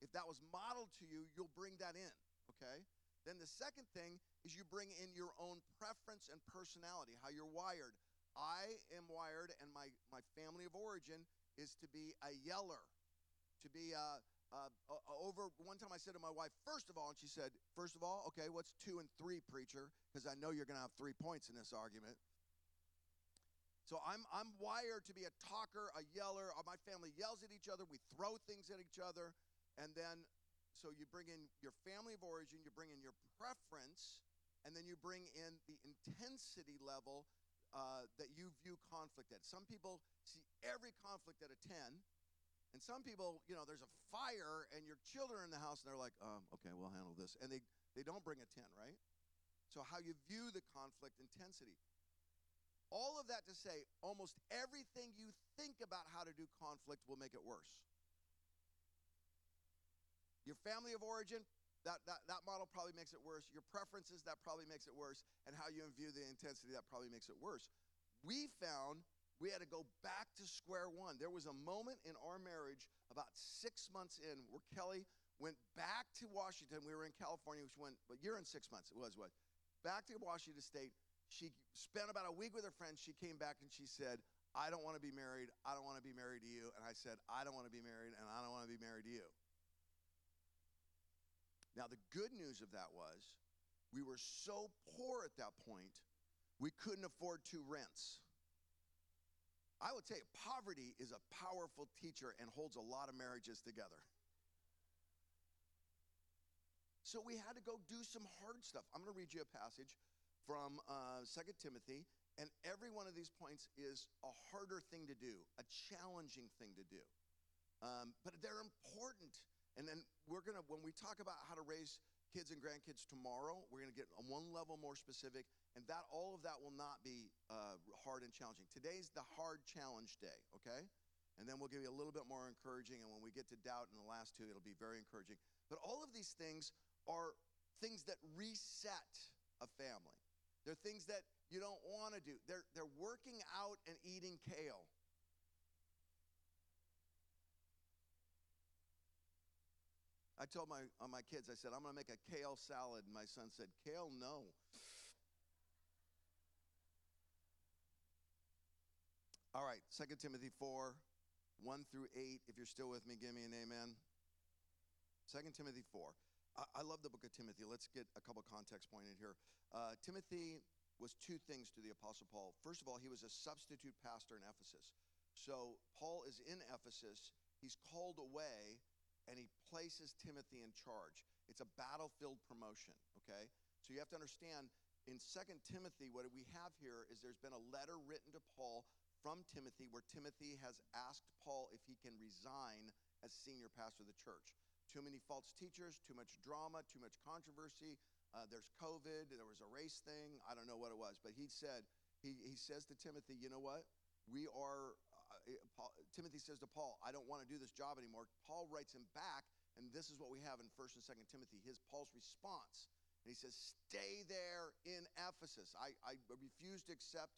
if that was modeled to you, you'll bring that in, okay? Then the second thing is you bring in your own preference and personality, how you're wired. I am wired, and my, my family of origin is to be a yeller, to be a, uh, uh, over one time I said to my wife, first of all, and she said, first of all, okay, what's two and three, preacher? Because I know you're going to have three points in this argument. So I'm, I'm wired to be a talker, a yeller. Uh, my family yells at each other. We throw things at each other. And then, so you bring in your family of origin, you bring in your preference, and then you bring in the intensity level uh, that you view conflict at. Some people see every conflict at a 10 and some people, you know, there's a fire and your children are in the house and they're like, um, okay, we'll handle this. And they, they don't bring a 10, right? So, how you view the conflict intensity. All of that to say, almost everything you think about how to do conflict will make it worse. Your family of origin, that, that, that model probably makes it worse. Your preferences, that probably makes it worse. And how you view the intensity, that probably makes it worse. We found we had to go back to square one. There was a moment in our marriage about six months in where Kelly went back to Washington. We were in California, which went, but you're in six months, it was what? Back to Washington State. She spent about a week with her friends. She came back and she said, I don't want to be married. I don't want to be married to you. And I said, I don't want to be married and I don't want to be married to you. Now, the good news of that was we were so poor at that point, we couldn't afford two rents. I would say poverty is a powerful teacher and holds a lot of marriages together. So we had to go do some hard stuff. I'm going to read you a passage from uh, 2 Timothy, and every one of these points is a harder thing to do, a challenging thing to do. Um, but they're important. And then we're going to, when we talk about how to raise kids and grandkids tomorrow, we're going to get on one level more specific and that all of that will not be uh, hard and challenging. Today's the hard challenge day, okay? And then we'll give you a little bit more encouraging. And when we get to doubt in the last two, it'll be very encouraging. But all of these things are things that reset a family. They're things that you don't want to do. They're, they're working out and eating kale. I told my, uh, my kids, I said, I'm going to make a kale salad. And my son said, Kale, no. All right, 2 Timothy 4, 1 through 8. If you're still with me, give me an amen. 2 Timothy 4. I, I love the book of Timothy. Let's get a couple context pointed here. Uh, Timothy was two things to the Apostle Paul. First of all, he was a substitute pastor in Ephesus. So Paul is in Ephesus, he's called away, and he places Timothy in charge. It's a battlefield promotion, okay? So you have to understand in Second Timothy, what we have here is there's been a letter written to Paul from Timothy where Timothy has asked Paul if he can resign as senior pastor of the church. Too many false teachers, too much drama, too much controversy. Uh, there's COVID, there was a race thing. I don't know what it was, but he said, he, he says to Timothy, you know what? We are, Paul, Timothy says to Paul, I don't want to do this job anymore. Paul writes him back, and this is what we have in 1st and 2nd Timothy, his Paul's response. And he says, Stay there in Ephesus. I, I refuse to accept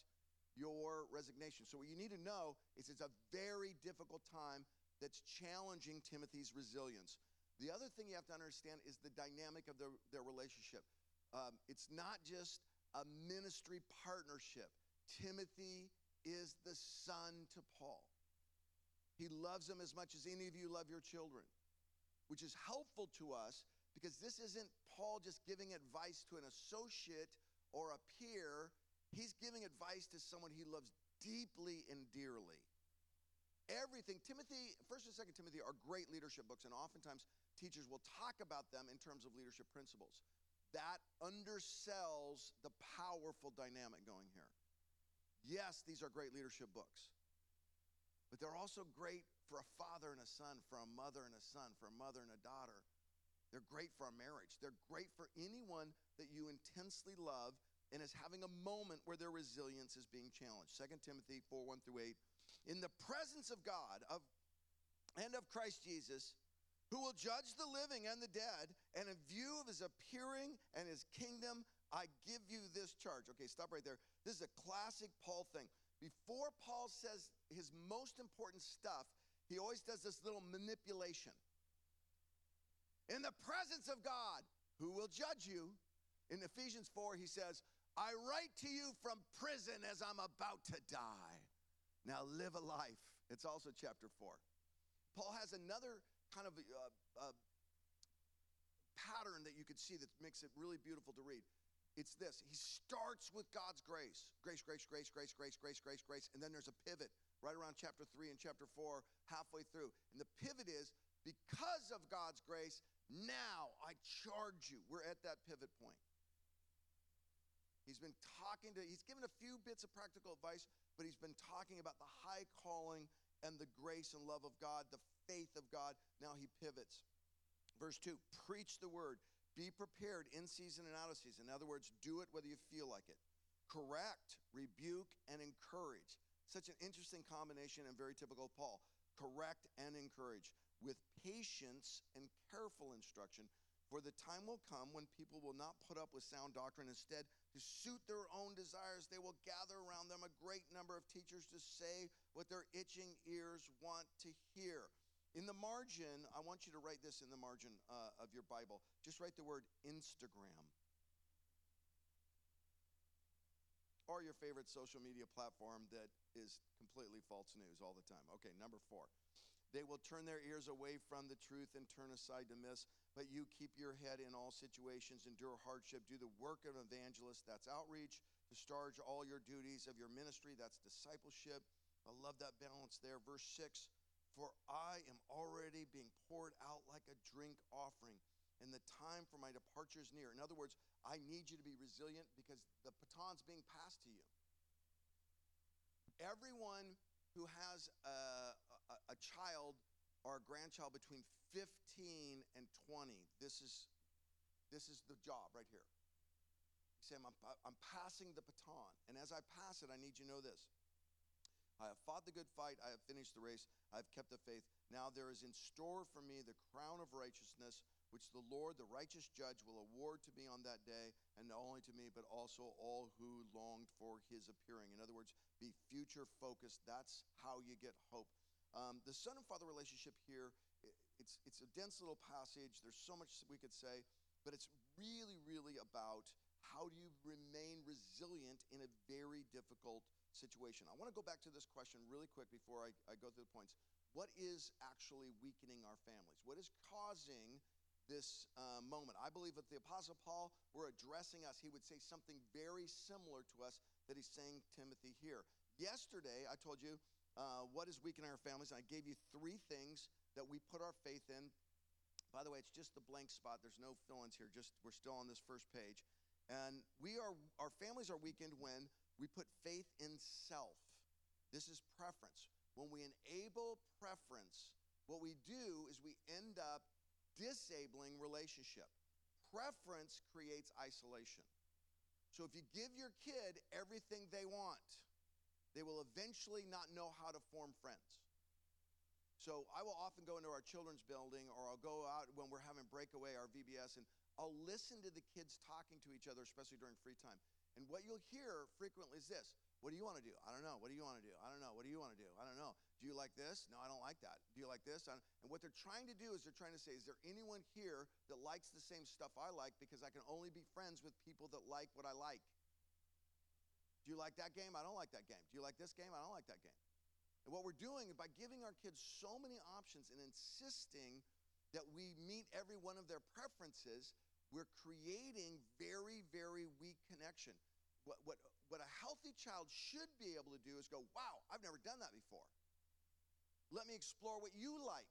your resignation. So, what you need to know is it's a very difficult time that's challenging Timothy's resilience. The other thing you have to understand is the dynamic of their, their relationship. Um, it's not just a ministry partnership. Timothy is the son to Paul. He loves him as much as any of you love your children, which is helpful to us because this isn't Paul just giving advice to an associate or a peer He's giving advice to someone he loves deeply and dearly. Everything, Timothy, 1st and 2nd Timothy are great leadership books, and oftentimes teachers will talk about them in terms of leadership principles. That undersells the powerful dynamic going here. Yes, these are great leadership books, but they're also great for a father and a son, for a mother and a son, for a mother and a daughter. They're great for a marriage. They're great for anyone that you intensely love and is having a moment where their resilience is being challenged. 2 Timothy 4 1 through 8. In the presence of God of, and of Christ Jesus, who will judge the living and the dead, and in view of his appearing and his kingdom, I give you this charge. Okay, stop right there. This is a classic Paul thing. Before Paul says his most important stuff, he always does this little manipulation. in the presence of God, who will judge you. In Ephesians 4, he says, I write to you from prison as I'm about to die. Now live a life. It's also chapter 4. Paul has another kind of uh, uh, pattern that you could see that makes it really beautiful to read. It's this He starts with God's grace grace, grace, grace, grace, grace, grace, grace, grace. And then there's a pivot right around chapter 3 and chapter 4, halfway through. And the pivot is because of God's grace, now I charge you. We're at that pivot point. He's been talking to, he's given a few bits of practical advice, but he's been talking about the high calling and the grace and love of God, the faith of God. Now he pivots. Verse 2 Preach the word. Be prepared in season and out of season. In other words, do it whether you feel like it. Correct, rebuke, and encourage. Such an interesting combination and very typical of Paul. Correct and encourage with patience and careful instruction. For the time will come when people will not put up with sound doctrine. Instead, to suit their own desires, they will gather around them a great number of teachers to say what their itching ears want to hear. In the margin, I want you to write this in the margin uh, of your Bible. Just write the word Instagram. Or your favorite social media platform that is completely false news all the time. Okay, number four. They will turn their ears away from the truth and turn aside to miss. But you keep your head in all situations, endure hardship, do the work of an evangelist. That's outreach. Discharge all your duties of your ministry. That's discipleship. I love that balance there. Verse 6 For I am already being poured out like a drink offering, and the time for my departure is near. In other words, I need you to be resilient because the baton's being passed to you. Everyone who has a, a, a child or a grandchild between 15 and 20, this is, this is the job right here. Sam, I'm, I'm passing the baton. And as I pass it, I need you to know this. I have fought the good fight. I have finished the race. I have kept the faith. Now there is in store for me the crown of righteousness, which the Lord, the righteous judge, will award to me on that day, and not only to me, but also all who longed for his appearing. In other words, be future focused. That's how you get hope. Um, the son and father relationship here, it's, it's a dense little passage. There's so much we could say, but it's really, really about how do you remain resilient in a very difficult situation. I want to go back to this question really quick before I, I go through the points. What is actually weakening our families? What is causing this uh, moment. I believe that the Apostle Paul were addressing us, he would say something very similar to us that he's saying Timothy here. Yesterday, I told you uh, what is weakening our families, and I gave you three things that we put our faith in. By the way, it's just the blank spot. There's no fill-ins here. Just we're still on this first page, and we are our families are weakened when we put faith in self. This is preference. When we enable preference, what we do is we end up disabling relationship. Preference creates isolation. So if you give your kid everything they want, they will eventually not know how to form friends. So I will often go into our children's building or I'll go out when we're having breakaway, our VBS, and I'll listen to the kids talking to each other, especially during free time. And what you'll hear frequently is this What do you want to do? I don't know. What do you want to do? I don't know. What do you want to do? I don't know. Do you like this? No, I don't like that. Do you like this? And what they're trying to do is they're trying to say, is there anyone here that likes the same stuff I like? Because I can only be friends with people that like what I like. Do you like that game? I don't like that game. Do you like this game? I don't like that game. And what we're doing is by giving our kids so many options and insisting that we meet every one of their preferences, we're creating very, very weak connection. What, what, what a healthy child should be able to do is go, wow, I've never done that before. Let me explore what you like.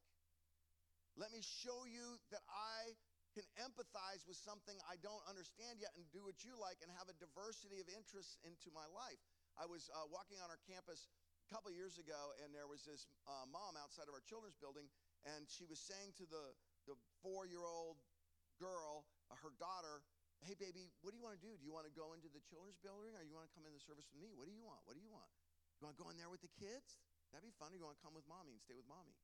Let me show you that I can empathize with something I don't understand yet and do what you like and have a diversity of interests into my life. I was uh, walking on our campus a couple years ago, and there was this uh, mom outside of our children's building, and she was saying to the, the four year old girl, her daughter, Hey, baby, what do you want to do? Do you want to go into the children's building or you want to come in the service with me? What do you want? What do you want? You want to go in there with the kids? That'd be fun. You want to come with mommy and stay with mommy.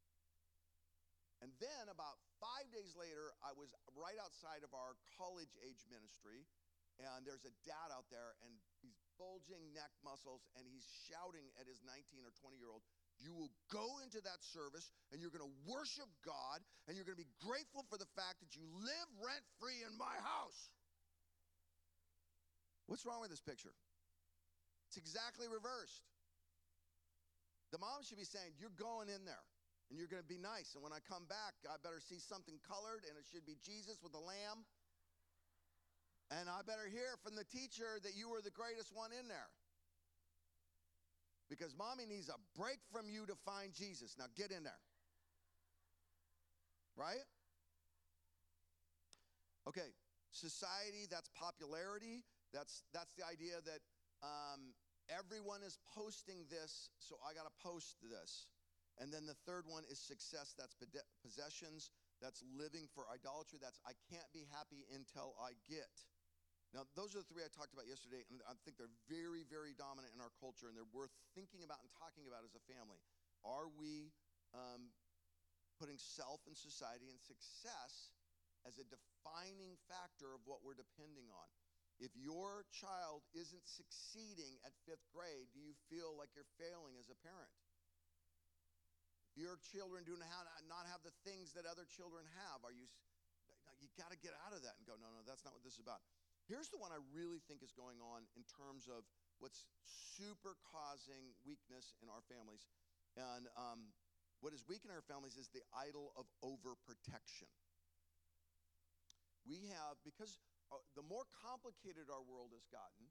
And then about five days later, I was right outside of our college age ministry, and there's a dad out there, and he's bulging neck muscles, and he's shouting at his 19 or 20 year old, you will go into that service and you're going to worship God and you're going to be grateful for the fact that you live rent free in my house. What's wrong with this picture? It's exactly reversed. The mom should be saying, You're going in there and you're going to be nice. And when I come back, I better see something colored and it should be Jesus with a lamb. And I better hear from the teacher that you were the greatest one in there. Because mommy needs a break from you to find Jesus. Now get in there. Right? Okay, society, that's popularity. That's that's the idea that um, everyone is posting this, so I got to post this. And then the third one is success. That's possessions. That's living for idolatry. That's I can't be happy until I get. Now, those are the three I talked about yesterday, and I think they're very, very dominant in our culture, and they're worth thinking about and talking about as a family. Are we um, putting self and society and success as a defining factor of what we're depending on? If your child isn't succeeding at fifth grade, do you feel like you're failing as a parent? If your children do not have the things that other children have, are you? You got to get out of that and go, no, no, that's not what this is about. Here's the one I really think is going on in terms of what's super causing weakness in our families. And um, what is weak in our families is the idol of overprotection. We have, because uh, the more complicated our world has gotten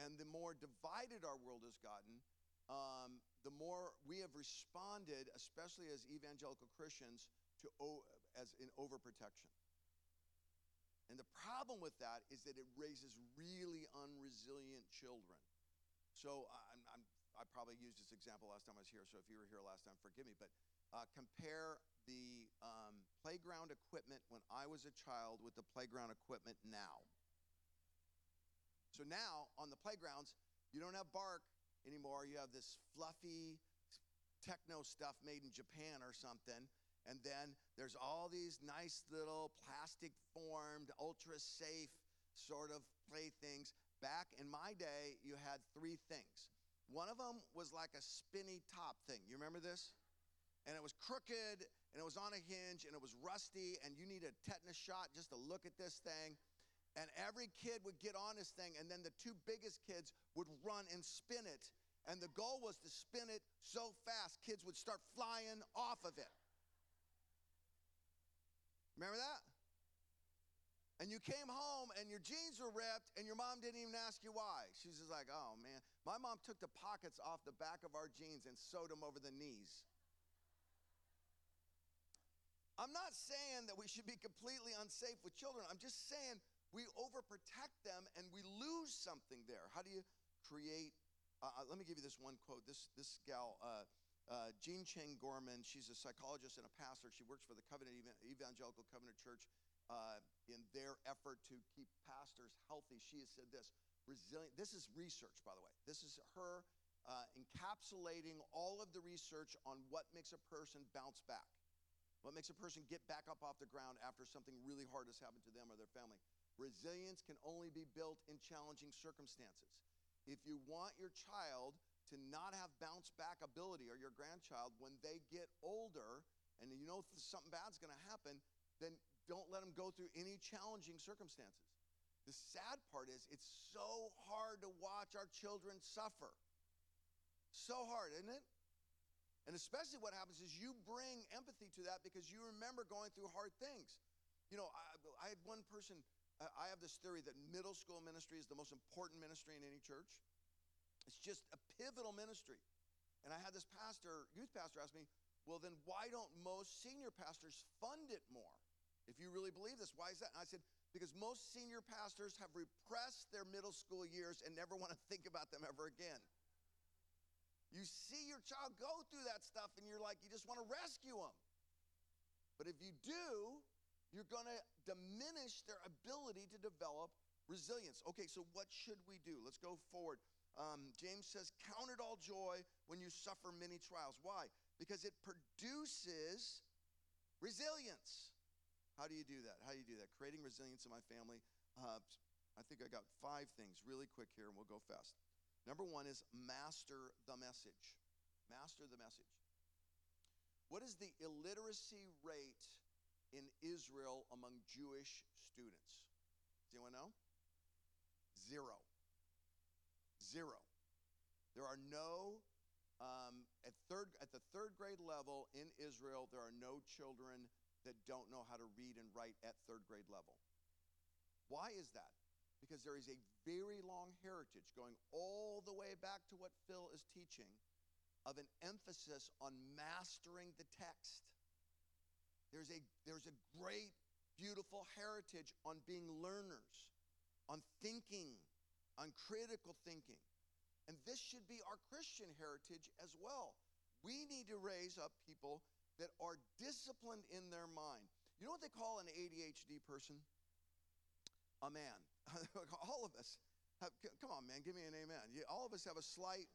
and the more divided our world has gotten, um, the more we have responded, especially as evangelical Christians, to as in overprotection. And the problem with that is that it raises really unresilient children. So I'm, I'm, i probably used this example last time I was here. So if you were here last time, forgive me. But uh, compare the um, playground equipment when I was a child with the playground equipment now. So now on the playgrounds, you don't have bark anymore. You have this fluffy techno stuff made in Japan or something. And then there's all these nice little plastic formed, ultra safe sort of playthings. Back in my day, you had three things. One of them was like a spinny top thing. You remember this? And it was crooked and it was on a hinge and it was rusty and you need a tetanus shot just to look at this thing. And every kid would get on this thing, and then the two biggest kids would run and spin it. And the goal was to spin it so fast, kids would start flying off of it. Remember that? And you came home and your jeans were ripped, and your mom didn't even ask you why. She's just like, oh man. My mom took the pockets off the back of our jeans and sewed them over the knees. I'm not saying that we should be completely unsafe with children. I'm just saying we overprotect them and we lose something there. How do you create? Uh, uh, let me give you this one quote. This this gal, uh, uh, Jean Cheng Gorman, she's a psychologist and a pastor. She works for the Covenant Evangelical Covenant Church uh, in their effort to keep pastors healthy. She has said this: resilient. This is research, by the way. This is her uh, encapsulating all of the research on what makes a person bounce back. What makes a person get back up off the ground after something really hard has happened to them or their family? Resilience can only be built in challenging circumstances. If you want your child to not have bounce back ability or your grandchild when they get older and you know something bad's going to happen, then don't let them go through any challenging circumstances. The sad part is it's so hard to watch our children suffer. So hard, isn't it? And especially what happens is you bring empathy to that because you remember going through hard things. You know, I, I had one person, uh, I have this theory that middle school ministry is the most important ministry in any church. It's just a pivotal ministry. And I had this pastor, youth pastor, ask me, well, then why don't most senior pastors fund it more? If you really believe this, why is that? And I said, because most senior pastors have repressed their middle school years and never want to think about them ever again. You see your child go through that stuff and you're like, you just want to rescue them. But if you do, you're going to diminish their ability to develop resilience. Okay, so what should we do? Let's go forward. Um, James says, Count it all joy when you suffer many trials. Why? Because it produces resilience. How do you do that? How do you do that? Creating resilience in my family. Uh, I think I got five things really quick here, and we'll go fast. Number one is master the message. Master the message. What is the illiteracy rate in Israel among Jewish students? Does anyone know? Zero. Zero. There are no um, at third at the third grade level in Israel. There are no children that don't know how to read and write at third grade level. Why is that? Because there is a very long heritage going all the way back to what Phil is teaching of an emphasis on mastering the text. There's a, there's a great, beautiful heritage on being learners, on thinking, on critical thinking. And this should be our Christian heritage as well. We need to raise up people that are disciplined in their mind. You know what they call an ADHD person? A man. all of us have, come on, man, give me an amen. all of us have a slight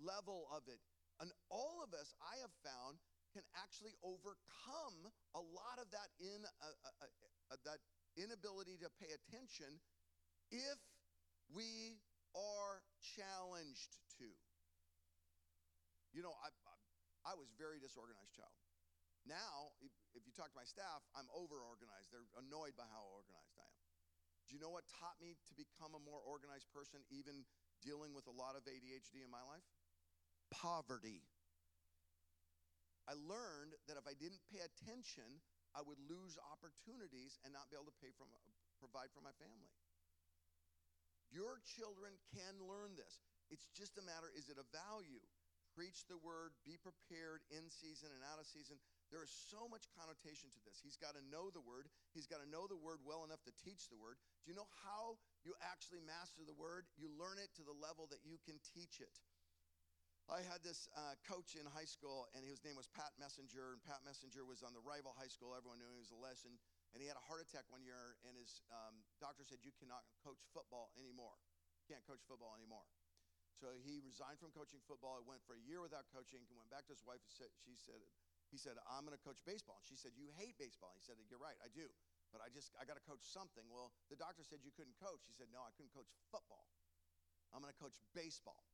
level of it. And all of us, I have found, can actually overcome a lot of that in uh, uh, uh, that inability to pay attention if we are challenged to. You know, I, I was very disorganized child. Now, if you talk to my staff, I'm over organized. They're annoyed by how organized I am. Do you know what taught me to become a more organized person, even dealing with a lot of ADHD in my life? Poverty. I learned that if I didn't pay attention, I would lose opportunities and not be able to pay from, provide for my family. Your children can learn this. It's just a matter is it a value? Preach the word, be prepared in season and out of season. There is so much connotation to this. He's got to know the word. He's got to know the word well enough to teach the word. Do you know how you actually master the word? You learn it to the level that you can teach it. I had this uh, coach in high school, and his name was Pat Messenger. And Pat Messenger was on the rival high school. Everyone knew he was a lesson. And he had a heart attack one year, and his um, doctor said, You cannot coach football anymore. You can't coach football anymore. So he resigned from coaching football. He went for a year without coaching. He went back to his wife and said, She said, he said, I'm going to coach baseball. And she said, You hate baseball. He said, You're right, I do. But I just, I got to coach something. Well, the doctor said you couldn't coach. He said, No, I couldn't coach football. I'm going to coach baseball.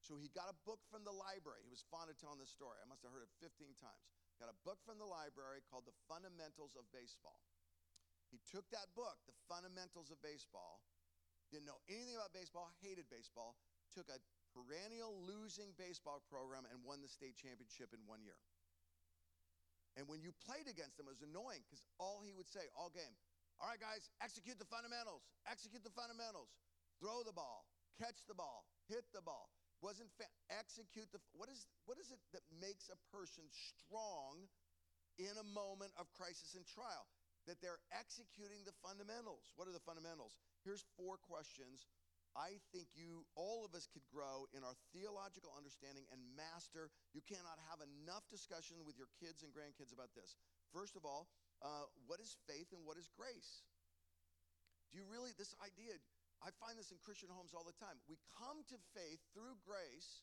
So he got a book from the library. He was fond of telling this story. I must have heard it 15 times. Got a book from the library called The Fundamentals of Baseball. He took that book, The Fundamentals of Baseball, didn't know anything about baseball, hated baseball, took a perennial losing baseball program and won the state championship in one year. And when you played against him, it was annoying because all he would say all game, all right, guys, execute the fundamentals, execute the fundamentals, throw the ball, catch the ball, hit the ball. Wasn't fa- execute the what is what is it that makes a person strong in a moment of crisis and trial? That they're executing the fundamentals. What are the fundamentals? Here's four questions I think you, all of us, could grow in our theological understanding and master. You cannot have enough discussion with your kids and grandkids about this. First of all, uh, what is faith and what is grace? Do you really, this idea, I find this in Christian homes all the time. We come to faith through grace,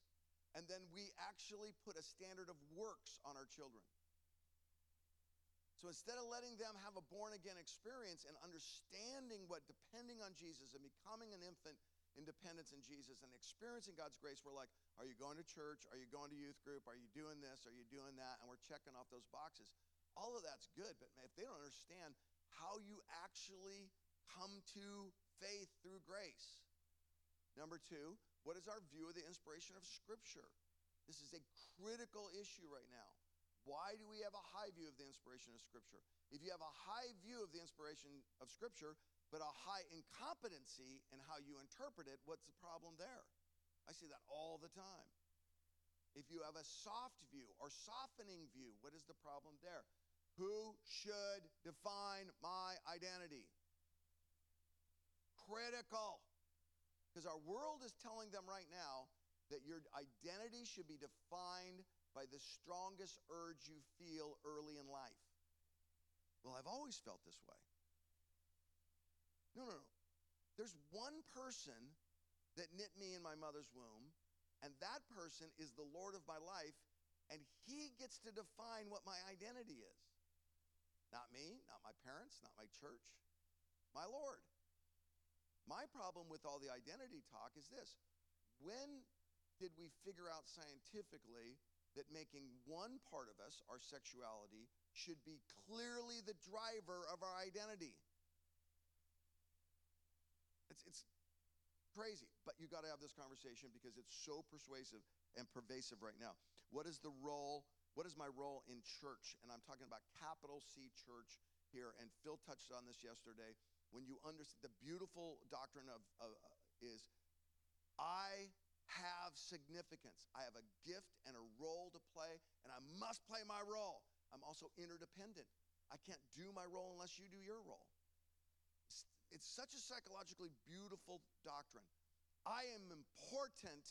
and then we actually put a standard of works on our children. So instead of letting them have a born again experience and understanding what depending on Jesus and becoming an infant independence in Jesus and experiencing God's grace, we're like, are you going to church? Are you going to youth group? Are you doing this? Are you doing that? And we're checking off those boxes. All of that's good, but if they don't understand how you actually come to faith through grace. Number two, what is our view of the inspiration of Scripture? This is a critical issue right now. Why do we have a high view of the inspiration of Scripture? If you have a high view of the inspiration of Scripture, but a high incompetency in how you interpret it, what's the problem there? I see that all the time. If you have a soft view or softening view, what is the problem there? Who should define my identity? Critical. Because our world is telling them right now that your identity should be defined by the strongest urge you feel early in life. Well, I've always felt this way. No, no, no. There's one person that knit me in my mother's womb, and that person is the Lord of my life, and he gets to define what my identity is. Not me, not my parents, not my church, my Lord. My problem with all the identity talk is this when did we figure out scientifically that making one part of us, our sexuality, should be clearly the driver of our identity. It's, it's crazy, but you got to have this conversation because it's so persuasive and pervasive right now. What is the role? What is my role in church? And I'm talking about capital C church here. And Phil touched on this yesterday. When you understand the beautiful doctrine of, of uh, is, I have significance. I have a gift and a role to play, and I must play my role. I'm also interdependent. I can't do my role unless you do your role. It's, it's such a psychologically beautiful doctrine. I am important,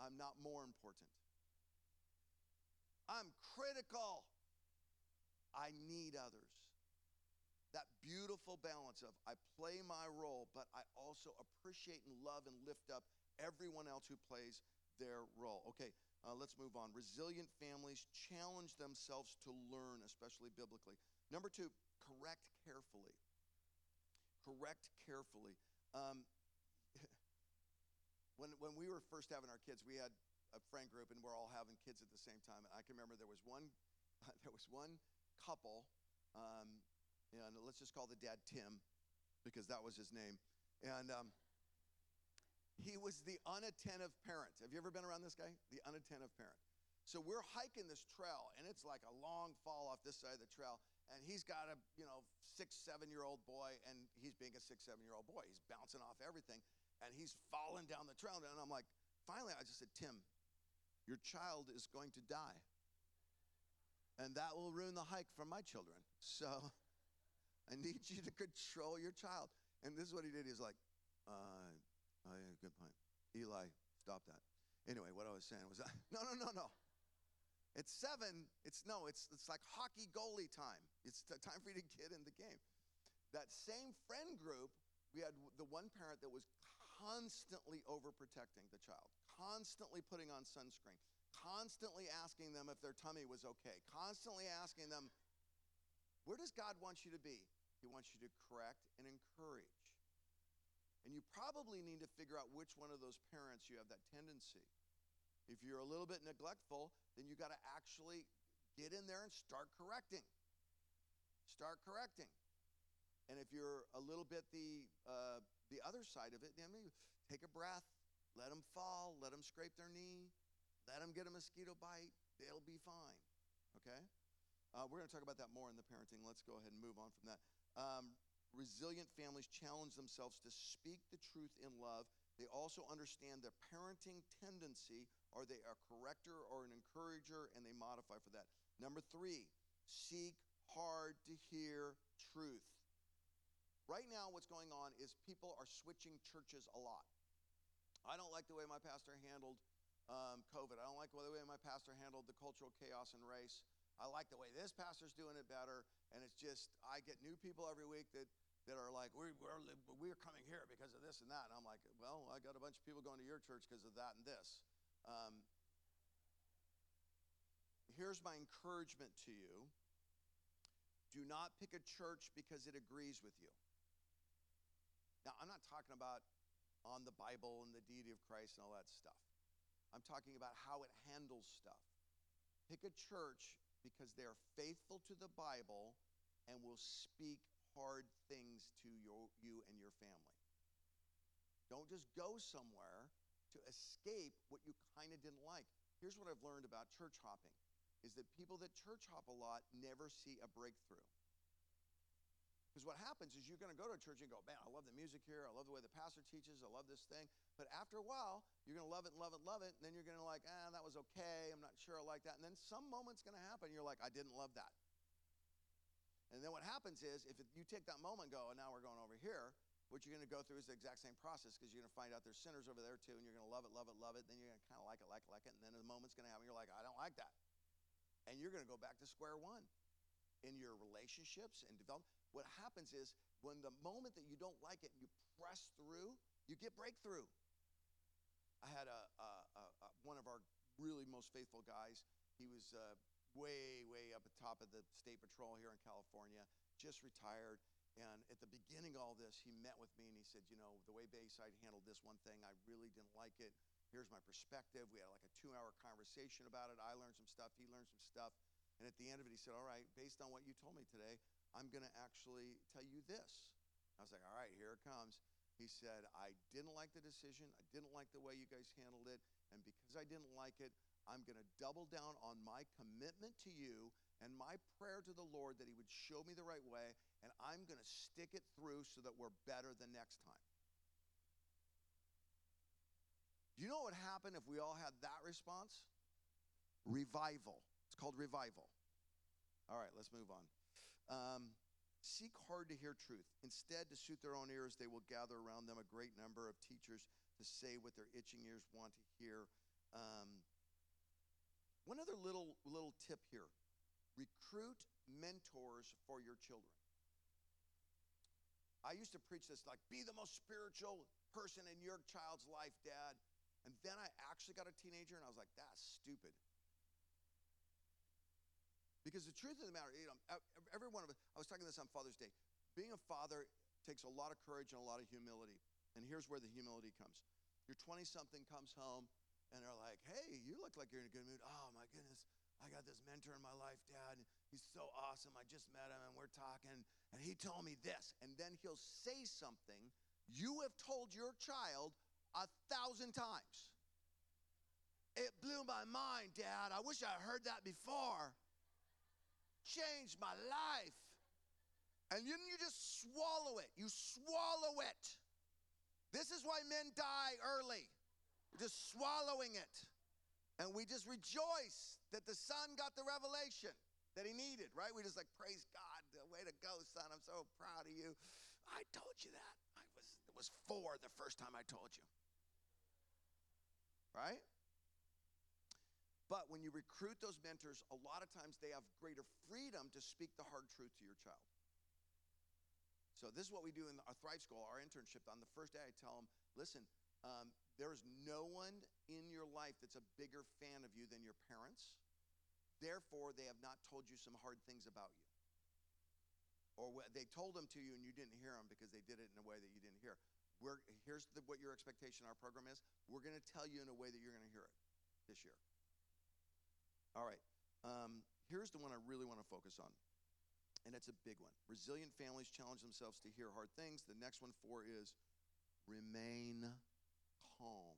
I'm not more important. I'm critical, I need others. That beautiful balance of I play my role, but I also appreciate and love and lift up everyone else who plays their role. Okay, uh, let's move on. Resilient families challenge themselves to learn, especially biblically. Number two, correct carefully. Correct carefully. Um, when, when we were first having our kids, we had a friend group and we're all having kids at the same time. And I can remember there was one, there was one couple, um, and let's just call the dad Tim, because that was his name. And um, he was the unattentive parent. Have you ever been around this guy? The unattentive parent. So we're hiking this trail, and it's like a long fall off this side of the trail. And he's got a, you know, six, seven year old boy, and he's being a six, seven year old boy. He's bouncing off everything, and he's falling down the trail. And I'm like, finally, I just said, Tim, your child is going to die. And that will ruin the hike for my children. So I need you to control your child. And this is what he did. He's like, uh, Oh, yeah, good point. Eli, stop that. Anyway, what I was saying was, no, no, no, no. It's seven. It's no. It's it's like hockey goalie time. It's time for you to get in the game. That same friend group, we had the one parent that was constantly overprotecting the child, constantly putting on sunscreen, constantly asking them if their tummy was okay, constantly asking them, "Where does God want you to be?" He wants you to correct and encourage. And you probably need to figure out which one of those parents you have that tendency. If you're a little bit neglectful, then you got to actually get in there and start correcting. Start correcting. And if you're a little bit the uh, the other side of it, then take a breath, let them fall, let them scrape their knee, let them get a mosquito bite. They'll be fine. Okay? Uh, we're going to talk about that more in the parenting. Let's go ahead and move on from that. Um, resilient families challenge themselves to speak the truth in love. They also understand their parenting tendency. Are they a corrector or an encourager? And they modify for that. Number three, seek hard to hear truth. Right now, what's going on is people are switching churches a lot. I don't like the way my pastor handled um, COVID. I don't like the way my pastor handled the cultural chaos and race. I like the way this pastor's doing it better. And it's just, I get new people every week that that are like, we're, we're, we're coming here because of this and that. And I'm like, well, I got a bunch of people going to your church because of that and this. Um, here's my encouragement to you do not pick a church because it agrees with you. Now, I'm not talking about on the Bible and the deity of Christ and all that stuff. I'm talking about how it handles stuff. Pick a church because they are faithful to the Bible and will speak hard things to your, you and your family. Don't just go somewhere to escape what you kind of didn't like. Here's what I've learned about church hopping is that people that church hop a lot never see a breakthrough. Because what happens is you're going to go to a church and go, man, I love the music here. I love the way the pastor teaches. I love this thing. But after a while, you're going to love it and love it and love it. And then you're going to like, ah, that was okay. I'm not sure I like that. And then some moment's going to happen. You're like, I didn't love that. And then what happens is, if you take that moment and go, and now we're going over here, what you're going to go through is the exact same process because you're going to find out there's sinners over there too, and you're going to love it, love it, love it. Then you're going to kind of like it, like it, like it. And then the moment's going to happen, you're like, I don't like that. And you're going to go back to square one in your relationships and develop. What happens is, when the moment that you don't like it, and you press through, you get breakthrough. I had a, a, a, one of our really most faithful guys. He was uh, way, way up at the top of the state patrol here in California, just retired. And at the beginning of all this, he met with me and he said, You know, the way Bayside handled this one thing, I really didn't like it. Here's my perspective. We had like a two hour conversation about it. I learned some stuff, he learned some stuff. And at the end of it, he said, All right, based on what you told me today, I'm going to actually tell you this. I was like, All right, here it comes. He said, I didn't like the decision. I didn't like the way you guys handled it. And because I didn't like it, I'm going to double down on my commitment to you and my prayer to the Lord that He would show me the right way. And I'm going to stick it through so that we're better the next time. Do you know what would happen if we all had that response? Revival. It's called revival. All right, let's move on. Um, seek hard to hear truth. Instead, to suit their own ears, they will gather around them a great number of teachers to say what their itching ears want to hear. Um, one other little little tip here: recruit mentors for your children. I used to preach this like, be the most spiritual person in your child's life, Dad. And then I actually got a teenager, and I was like, that's stupid. Because the truth of the matter, you know, every one of us, I was talking this on Father's Day. Being a father takes a lot of courage and a lot of humility. And here's where the humility comes. Your 20 something comes home, and they're like, hey, you look like you're in a good mood. Oh, my goodness. I got this mentor in my life, Dad. He's so awesome. I just met him and we're talking, and he told me this. And then he'll say something you have told your child a thousand times. It blew my mind, Dad. I wish I heard that before. Changed my life. And then you just swallow it. You swallow it. This is why men die early, just swallowing it. And we just rejoice that the son got the revelation that he needed, right? We just like, praise God, the way to go, son. I'm so proud of you. I told you that. I was, it was four the first time I told you right? But when you recruit those mentors, a lot of times they have greater freedom to speak the hard truth to your child. So this is what we do in our Thrive School, our internship. On the first day, I tell them, listen, um, there is no one in your life that's a bigger fan of you than your parents. Therefore, they have not told you some hard things about you. Or they told them to you and you didn't hear them because they did it in a way that you didn't hear. We're, here's the, what your expectation our program is. We're going to tell you in a way that you're going to hear it this year. All right. Um, here's the one I really want to focus on, and it's a big one. Resilient families challenge themselves to hear hard things. The next one, four, is remain calm.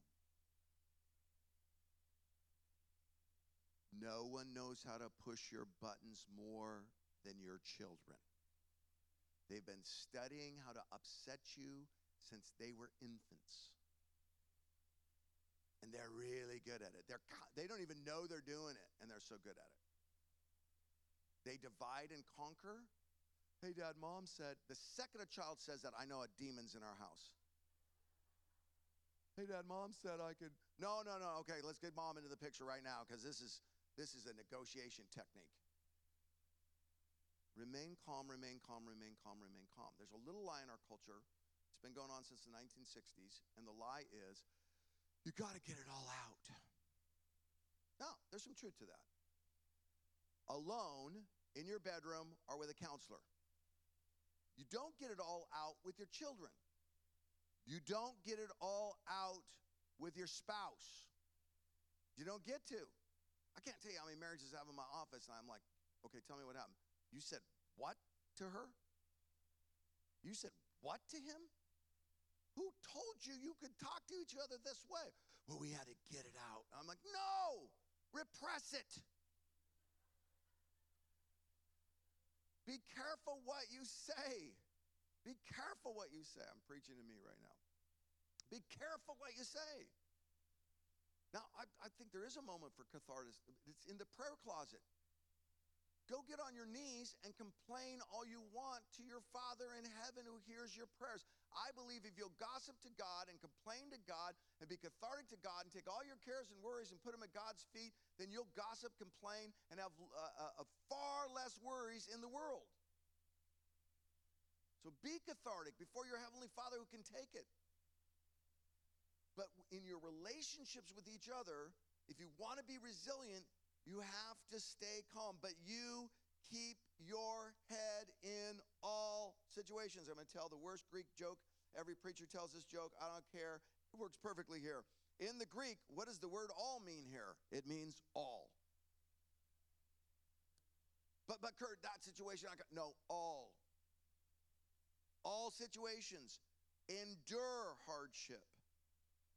No one knows how to push your buttons more than your children. They've been studying how to upset you since they were infants. And they're really good at it. They're, they don't even know they're doing it, and they're so good at it. They divide and conquer. Hey, Dad, Mom said, the second a child says that, I know a demon's in our house. Hey, Dad, Mom said I could. No, no, no. Okay, let's get Mom into the picture right now because this is this is a negotiation technique. Remain calm, remain calm, remain calm, remain calm. There's a little lie in our culture it's been going on since the 1960s, and the lie is you got to get it all out. No, there's some truth to that. Alone in your bedroom or with a counselor. You don't get it all out with your children. You don't get it all out with your spouse. You don't get to. I can't tell you how many marriages I have in my office, and I'm like, okay, tell me what happened. You said what to her? You said what to him? Who told you you could talk to each other this way? Well, we had to get it out. I'm like, no, repress it. Be careful what you say. Be careful what you say. I'm preaching to me right now. Be careful what you say. Now, I, I think there is a moment for catharsis. It's in the prayer closet. Go get on your knees and complain all you want to your Father in heaven who hears your prayers. I believe if you'll gossip to God and complain to God and be cathartic to God and take all your cares and worries and put them at God's feet, then you'll gossip, complain, and have uh, uh, far less worries in the world. So be cathartic before your Heavenly Father who can take it. But in your relationships with each other, if you want to be resilient, you have to stay calm, but you keep your head in all situations. I'm going to tell the worst Greek joke. Every preacher tells this joke. I don't care. It works perfectly here. In the Greek, what does the word all mean here? It means all. But but Kurt, that situation I got no all. All situations. Endure hardship.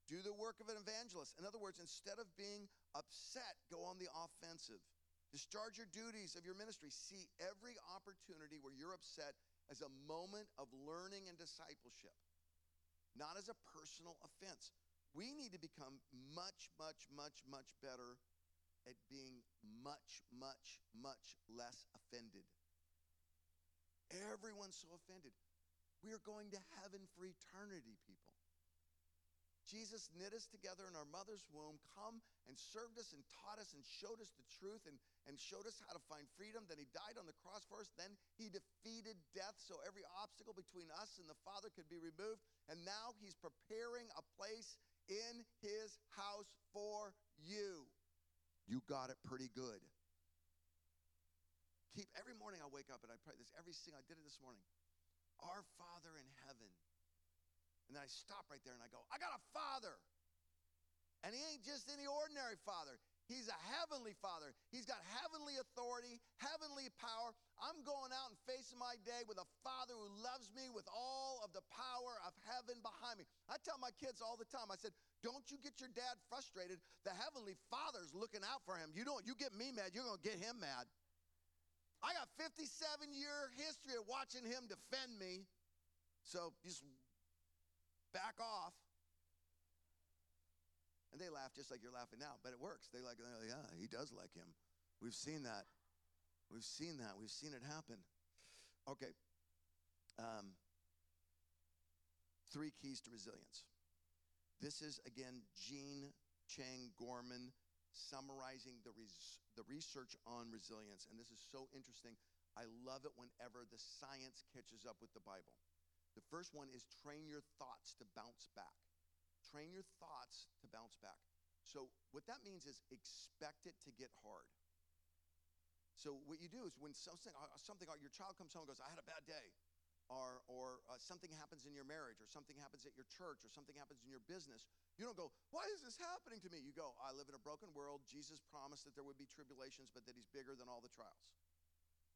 Do the work of an evangelist. In other words, instead of being upset, go on the offensive. Discharge your duties of your ministry. See every opportunity where you're upset as a moment of learning and discipleship, not as a personal offense. We need to become much, much, much, much better at being much, much, much less offended. Everyone's so offended. We are going to heaven for eternity, people. Jesus knit us together in our mother's womb, come and served us and taught us and showed us the truth and, and showed us how to find freedom. Then he died on the cross for us. Then he defeated death so every obstacle between us and the Father could be removed. And now he's preparing a place in his house for you. You got it pretty good. Keep every morning I wake up and I pray this every single I did it this morning. Our Father in heaven. And then I stop right there and I go, I got a father. And he ain't just any ordinary father. He's a heavenly father. He's got heavenly authority, heavenly power. I'm going out and facing my day with a father who loves me with all of the power of heaven behind me. I tell my kids all the time, I said, don't you get your dad frustrated. The heavenly father's looking out for him. You don't, you get me mad, you're to get him mad. I got 57 year history of watching him defend me. So just back off. And they laugh just like you're laughing now, but it works. They like, oh, yeah, he does like him. We've seen that. We've seen that. We've seen it happen. Okay. Um, three keys to resilience. This is, again, Jean Chang Gorman summarizing the, res- the research on resilience. And this is so interesting. I love it whenever the science catches up with the Bible. The first one is train your thoughts to bounce back. Train your thoughts to bounce back. So, what that means is expect it to get hard. So, what you do is when something, uh, something uh, your child comes home and goes, I had a bad day, or, or uh, something happens in your marriage, or something happens at your church, or something happens in your business, you don't go, Why is this happening to me? You go, I live in a broken world. Jesus promised that there would be tribulations, but that He's bigger than all the trials.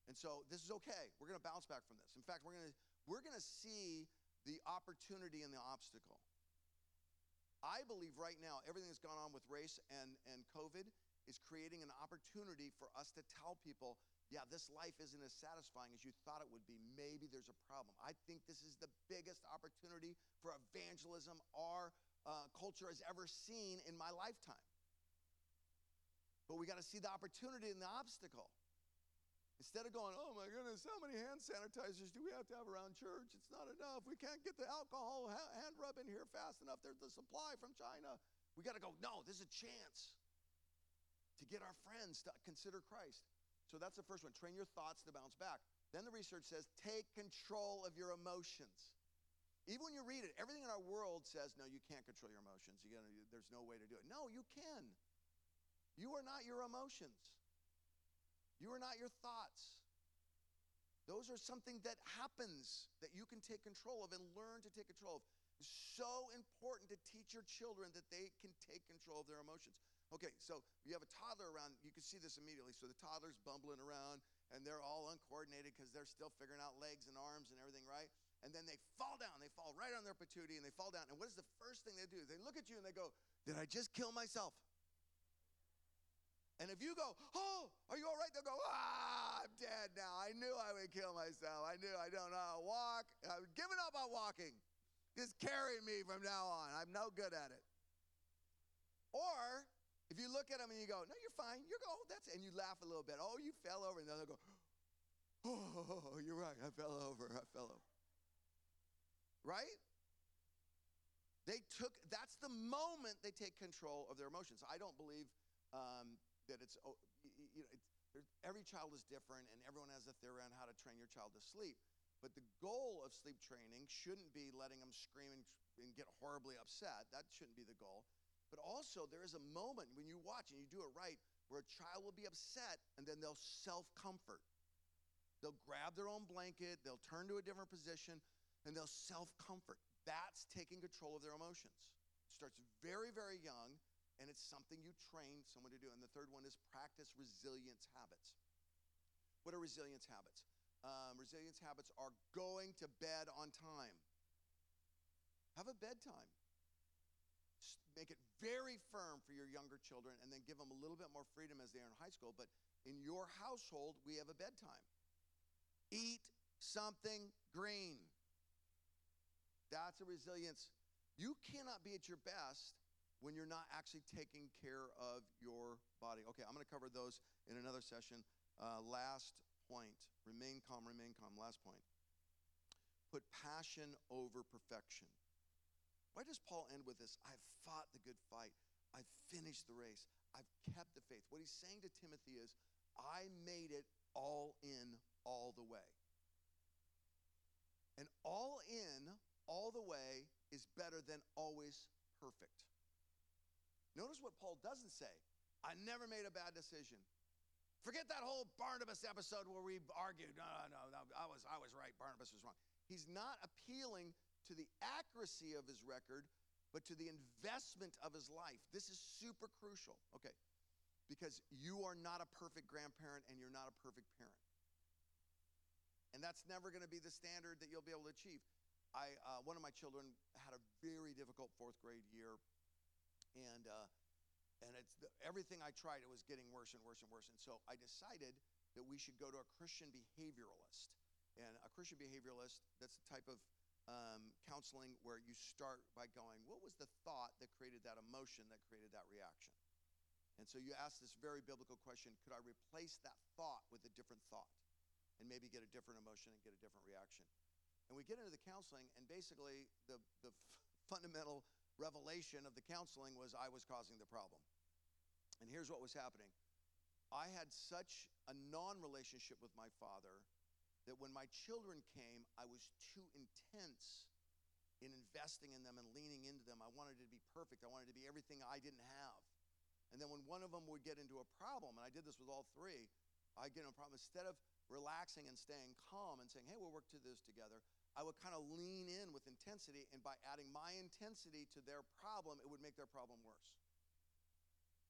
And so, this is okay. We're going to bounce back from this. In fact, we're going to we're going to see the opportunity and the obstacle. I believe right now, everything that's gone on with race and, and COVID is creating an opportunity for us to tell people, yeah, this life isn't as satisfying as you thought it would be. Maybe there's a problem. I think this is the biggest opportunity for evangelism our uh, culture has ever seen in my lifetime. But we got to see the opportunity and the obstacle. Instead of going, oh my goodness, how many hand sanitizers do we have to have around church? It's not enough. We can't get the alcohol hand rub in here fast enough. There's the supply from China. We got to go, no, this is a chance to get our friends to consider Christ. So that's the first one. Train your thoughts to bounce back. Then the research says, take control of your emotions. Even when you read it, everything in our world says, no, you can't control your emotions. You gotta, there's no way to do it. No, you can. You are not your emotions. You are not your thoughts. Those are something that happens that you can take control of and learn to take control of. It's so important to teach your children that they can take control of their emotions. Okay, so you have a toddler around, you can see this immediately. So the toddler's bumbling around and they're all uncoordinated because they're still figuring out legs and arms and everything, right? And then they fall down. They fall right on their patootie and they fall down. And what is the first thing they do? They look at you and they go, Did I just kill myself? And if you go, oh, are you all right? They'll go, ah, I'm dead now. I knew I would kill myself. I knew I don't know how to walk. I'm giving up on walking. Just carry me from now on. I'm no good at it. Or if you look at them and you go, no, you're fine. You're go, oh, that's, and you laugh a little bit. Oh, you fell over. And then they'll go, oh, you're right. I fell over. I fell over. Right? They took, that's the moment they take control of their emotions. I don't believe um, that it's, oh, you know, it's, every child is different and everyone has a theory on how to train your child to sleep. But the goal of sleep training shouldn't be letting them scream and, and get horribly upset. That shouldn't be the goal. But also, there is a moment when you watch and you do it right where a child will be upset and then they'll self comfort. They'll grab their own blanket, they'll turn to a different position, and they'll self comfort. That's taking control of their emotions. starts very, very young, and it's something you train someone to do. And the third one is practice resilience habits. What are resilience habits? Um, resilience habits are going to bed on time. Have a bedtime. Make it very firm for your younger children and then give them a little bit more freedom as they are in high school. But in your household, we have a bedtime. Eat something green. That's a resilience. You cannot be at your best when you're not actually taking care of your body. Okay, I'm going to cover those in another session. Uh, last point remain calm, remain calm. Last point. Put passion over perfection. Why does Paul end with this? I've fought the good fight. I've finished the race. I've kept the faith. What he's saying to Timothy is, I made it all in all the way. And all in all the way is better than always perfect. Notice what Paul doesn't say. I never made a bad decision. Forget that whole Barnabas episode where we argued. No, no, no, I was, I was right. Barnabas was wrong. He's not appealing to the accuracy of his record, but to the investment of his life. This is super crucial. Okay, because you are not a perfect grandparent and you're not a perfect parent. And that's never going to be the standard that you'll be able to achieve. I, uh, one of my children had a very difficult fourth grade year, and uh, and it's the, everything I tried, it was getting worse and worse and worse. And so I decided that we should go to a Christian behavioralist. And a Christian behavioralist, that's the type of um, counseling where you start by going, what was the thought that created that emotion that created that reaction? And so you ask this very biblical question could I replace that thought with a different thought and maybe get a different emotion and get a different reaction? And we get into the counseling, and basically, the, the fundamental revelation of the counseling was I was causing the problem. And here's what was happening I had such a non relationship with my father that when my children came, I was too intense in investing in them and leaning into them. I wanted it to be perfect, I wanted it to be everything I didn't have. And then when one of them would get into a problem, and I did this with all three, I get into a problem. Instead of relaxing and staying calm and saying, hey, we'll work through this together, I would kind of lean in with intensity, and by adding my intensity to their problem, it would make their problem worse.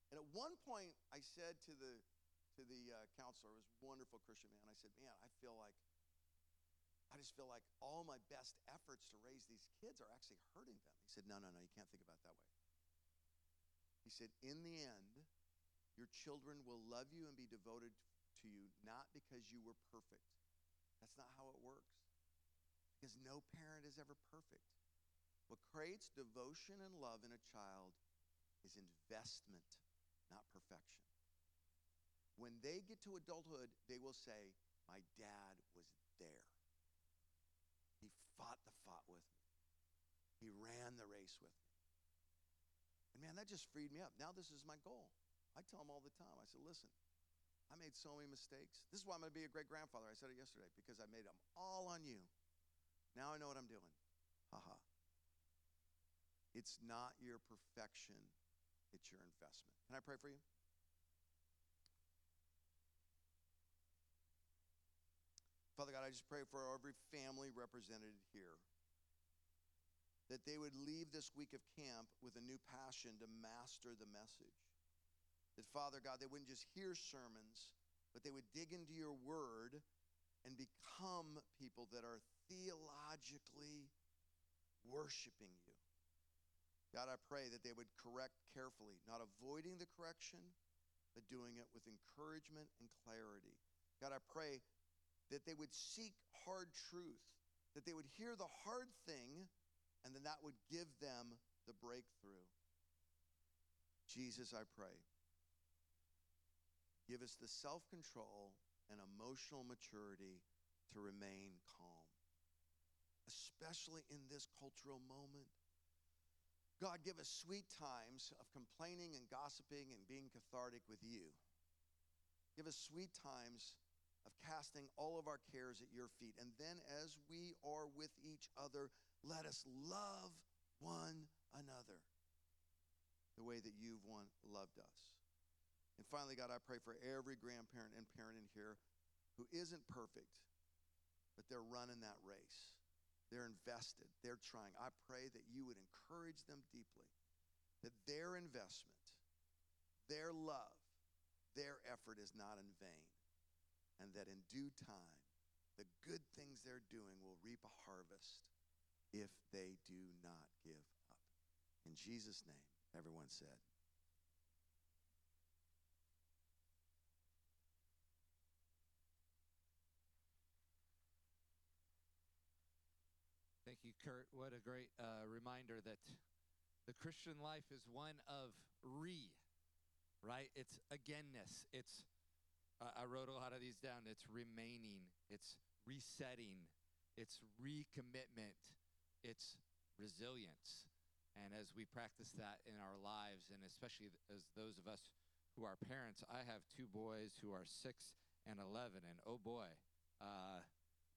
And at one point, I said to the to the uh, counselor, it was a wonderful Christian man. I said, "Man, I feel like I just feel like all my best efforts to raise these kids are actually hurting them." He said, "No, no, no, you can't think about it that way." He said, "In the end, your children will love you and be devoted to you not because you were perfect. That's not how it works because no parent is ever perfect. What creates devotion and love in a child is investment, not perfection. When they get to adulthood, they will say, My dad was there. He fought the fight with me, he ran the race with me. And man, that just freed me up. Now, this is my goal. I tell them all the time I said, Listen, I made so many mistakes. This is why I'm going to be a great grandfather. I said it yesterday because I made them all on you. Now I know what I'm doing. Haha. It's not your perfection, it's your investment. Can I pray for you? Father God, I just pray for every family represented here that they would leave this week of camp with a new passion to master the message. That, Father God, they wouldn't just hear sermons, but they would dig into your word and become people that are theologically worshiping you. God, I pray that they would correct carefully, not avoiding the correction, but doing it with encouragement and clarity. God, I pray that they would seek hard truth, that they would hear the hard thing, and then that would give them the breakthrough. Jesus, I pray, give us the self control and emotional maturity to remain calm especially in this cultural moment. God, give us sweet times of complaining and gossiping and being cathartic with you. Give us sweet times of casting all of our cares at your feet. And then, as we are with each other, let us love one another the way that you've one loved us. And finally, God, I pray for every grandparent and parent in here who isn't perfect, but they're running that race. They're invested, they're trying. I pray that you would encourage them deeply that their investment, their love, their effort is not in vain, and that in due time, the good things they're doing will reap a harvest if they do not give up. In Jesus' name, everyone said. Kurt. What a great uh, reminder that the Christian life is one of re, right? It's againness. It's, uh, I wrote a lot of these down. It's remaining, it's resetting, it's recommitment, it's resilience. And as we practice that in our lives, and especially as those of us who are parents, I have two boys who are six and 11, and oh boy, uh,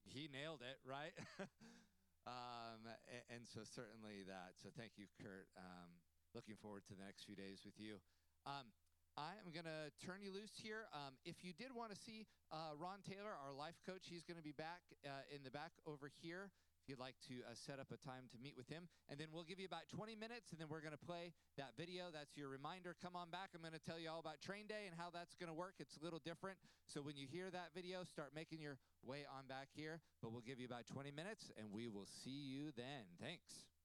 he nailed it, right? Um, and, and, so certainly that. So thank you, Kurt. Um, looking forward to the next few days with you. Um, I am going to turn you loose here. Um, if you did want to see uh, Ron Taylor, our life coach, he's going to be back uh, in the back over here you'd like to uh, set up a time to meet with him. And then we'll give you about 20 minutes, and then we're going to play that video. That's your reminder. Come on back. I'm going to tell you all about train day and how that's going to work. It's a little different. So when you hear that video, start making your way on back here. But we'll give you about 20 minutes, and we will see you then. Thanks.